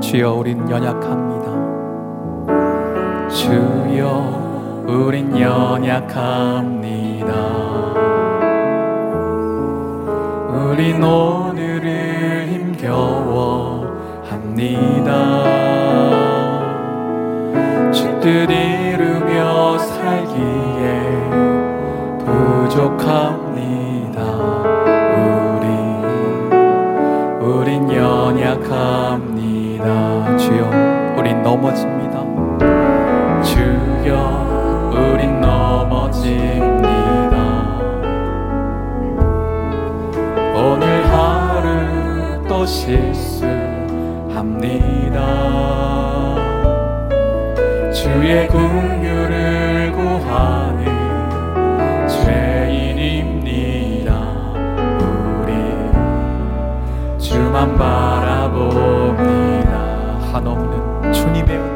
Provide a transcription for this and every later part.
주여 우린 연약합니다. 주여 우린 연약합니다. 우린 오늘을 힘겨워합니다. 죽들 이루며 살기에 부족합니다. 우린 우린 연약합니다. 실수합니다. 주의 공유를 구하는 죄인입니다. 우리 주만 바라봅니다. 한없는 주님의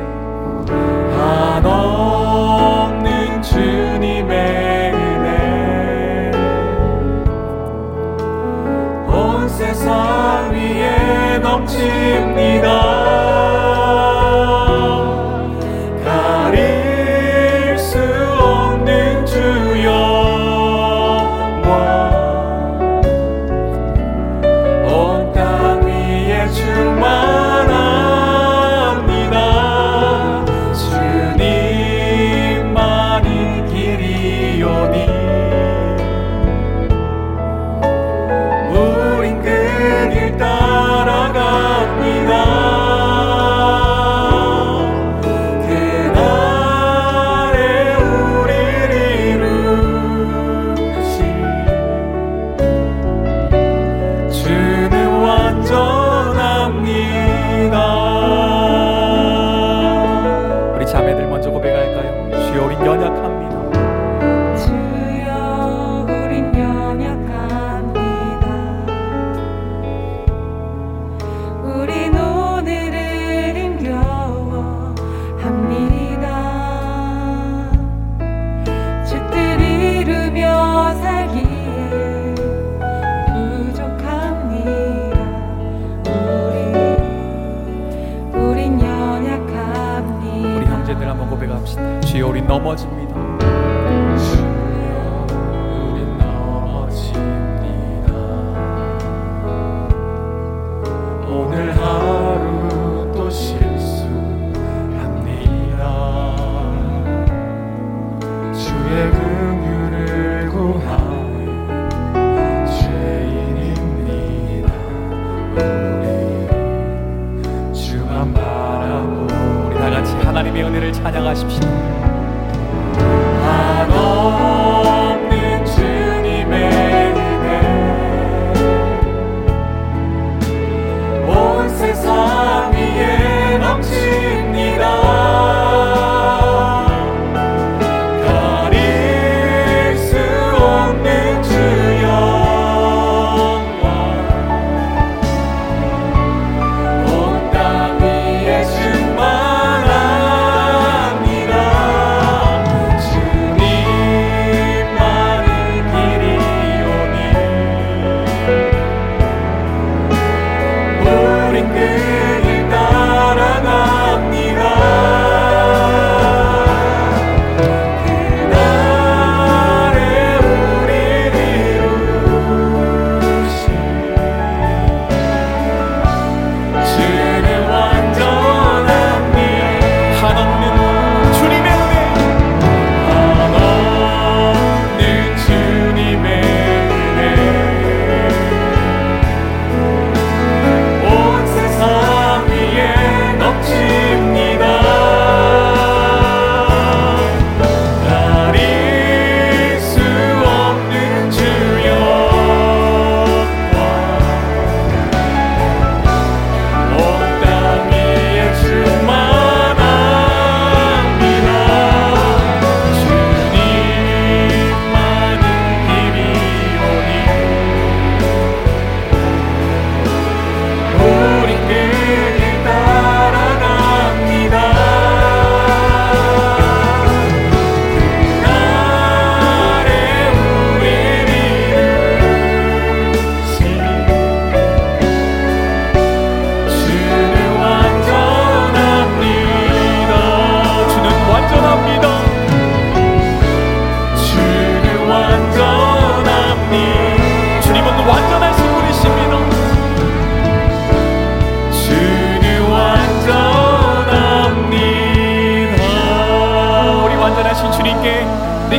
고백합시다. 주여 우리 넘어집니다.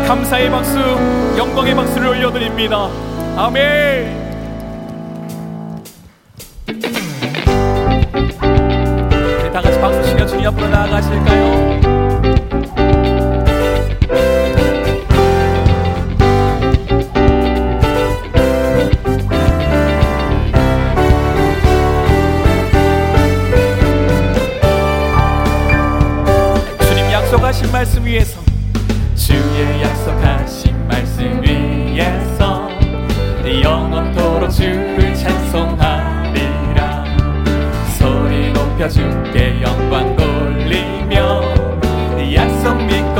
감사의 박수, 영광의 박수를 올려드립니다. 아멘. 네, 다 같이 박수 치며 주님 앞으로 나아가실까요?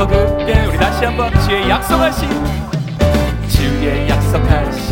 더 굳게 우리 다시 한번 주의 약속하신 주의 약속하신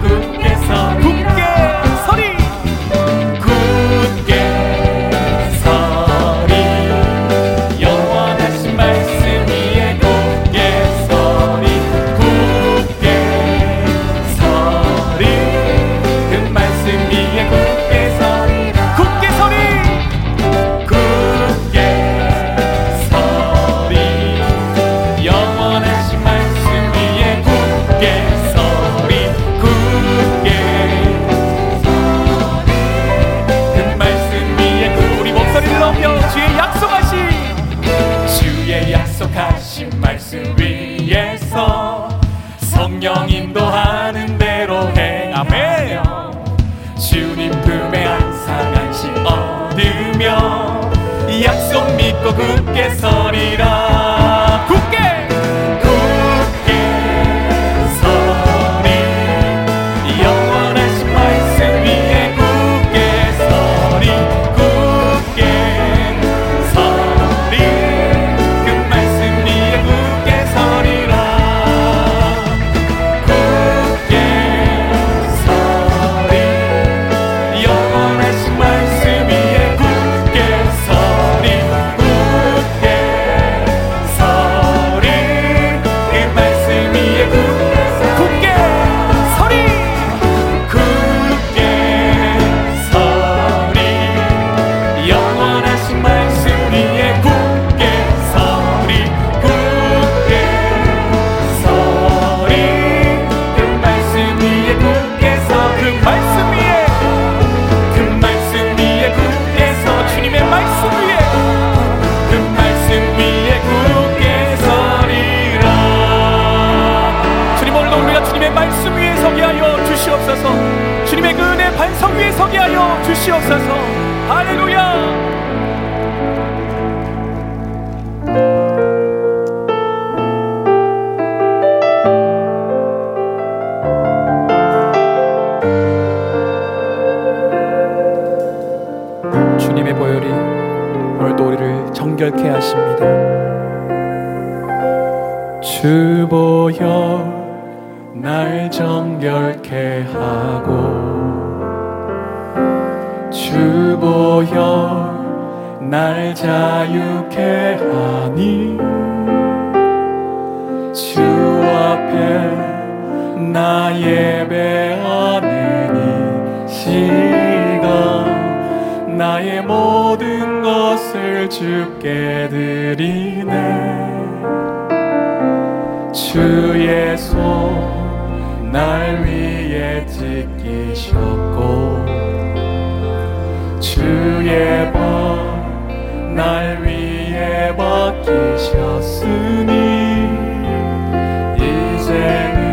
good, yes, I'm good. 또 굳게 서리라. 정결케 하십니다. 주 보여 날 정결케 하고 주 보여 날 자유케 하니 주 앞에 나 예배하는 이 시간 나의 모든 것을 주께 드리네. 주의 손 날 위에 지키셨고 주의 벌날 위에 벗기셨으니 이제는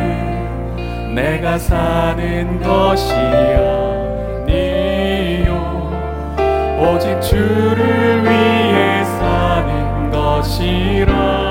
내가 사는 것이 아니요 오직 주를 위해 사는 것이라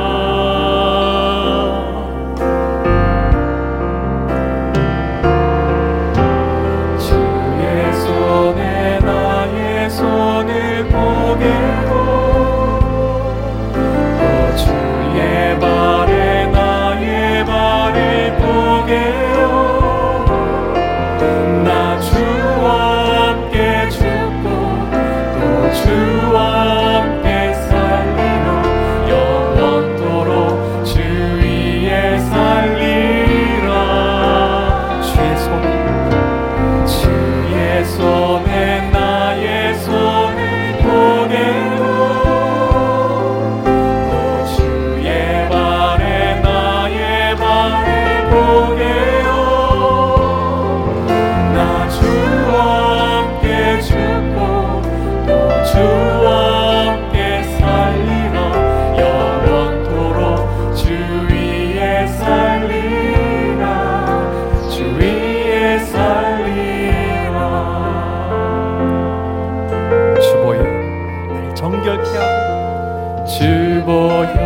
정결케 하고 주 보여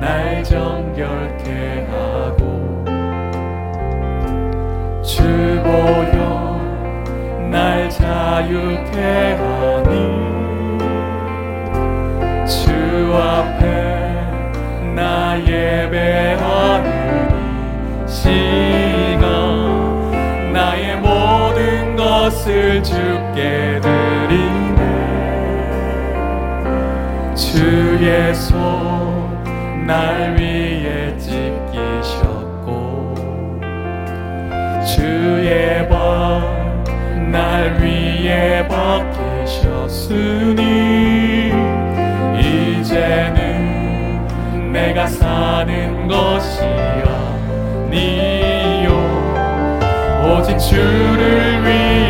날 정결케 하고 주 보여 날 자유케 하니 주 앞에 나 예배하는 이 시간 나의 모든 것을 주께 드 손 날 위에 지키셨고 주의 벌 날 위에 벗기셨으니 이제는 내가 사는 것이 아니요. 오직 주를 위해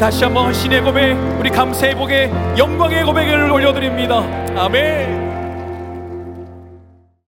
다시 한번 신의 고백 우리 감사의 복에 영광의 고백을 올려드립니다. 아멘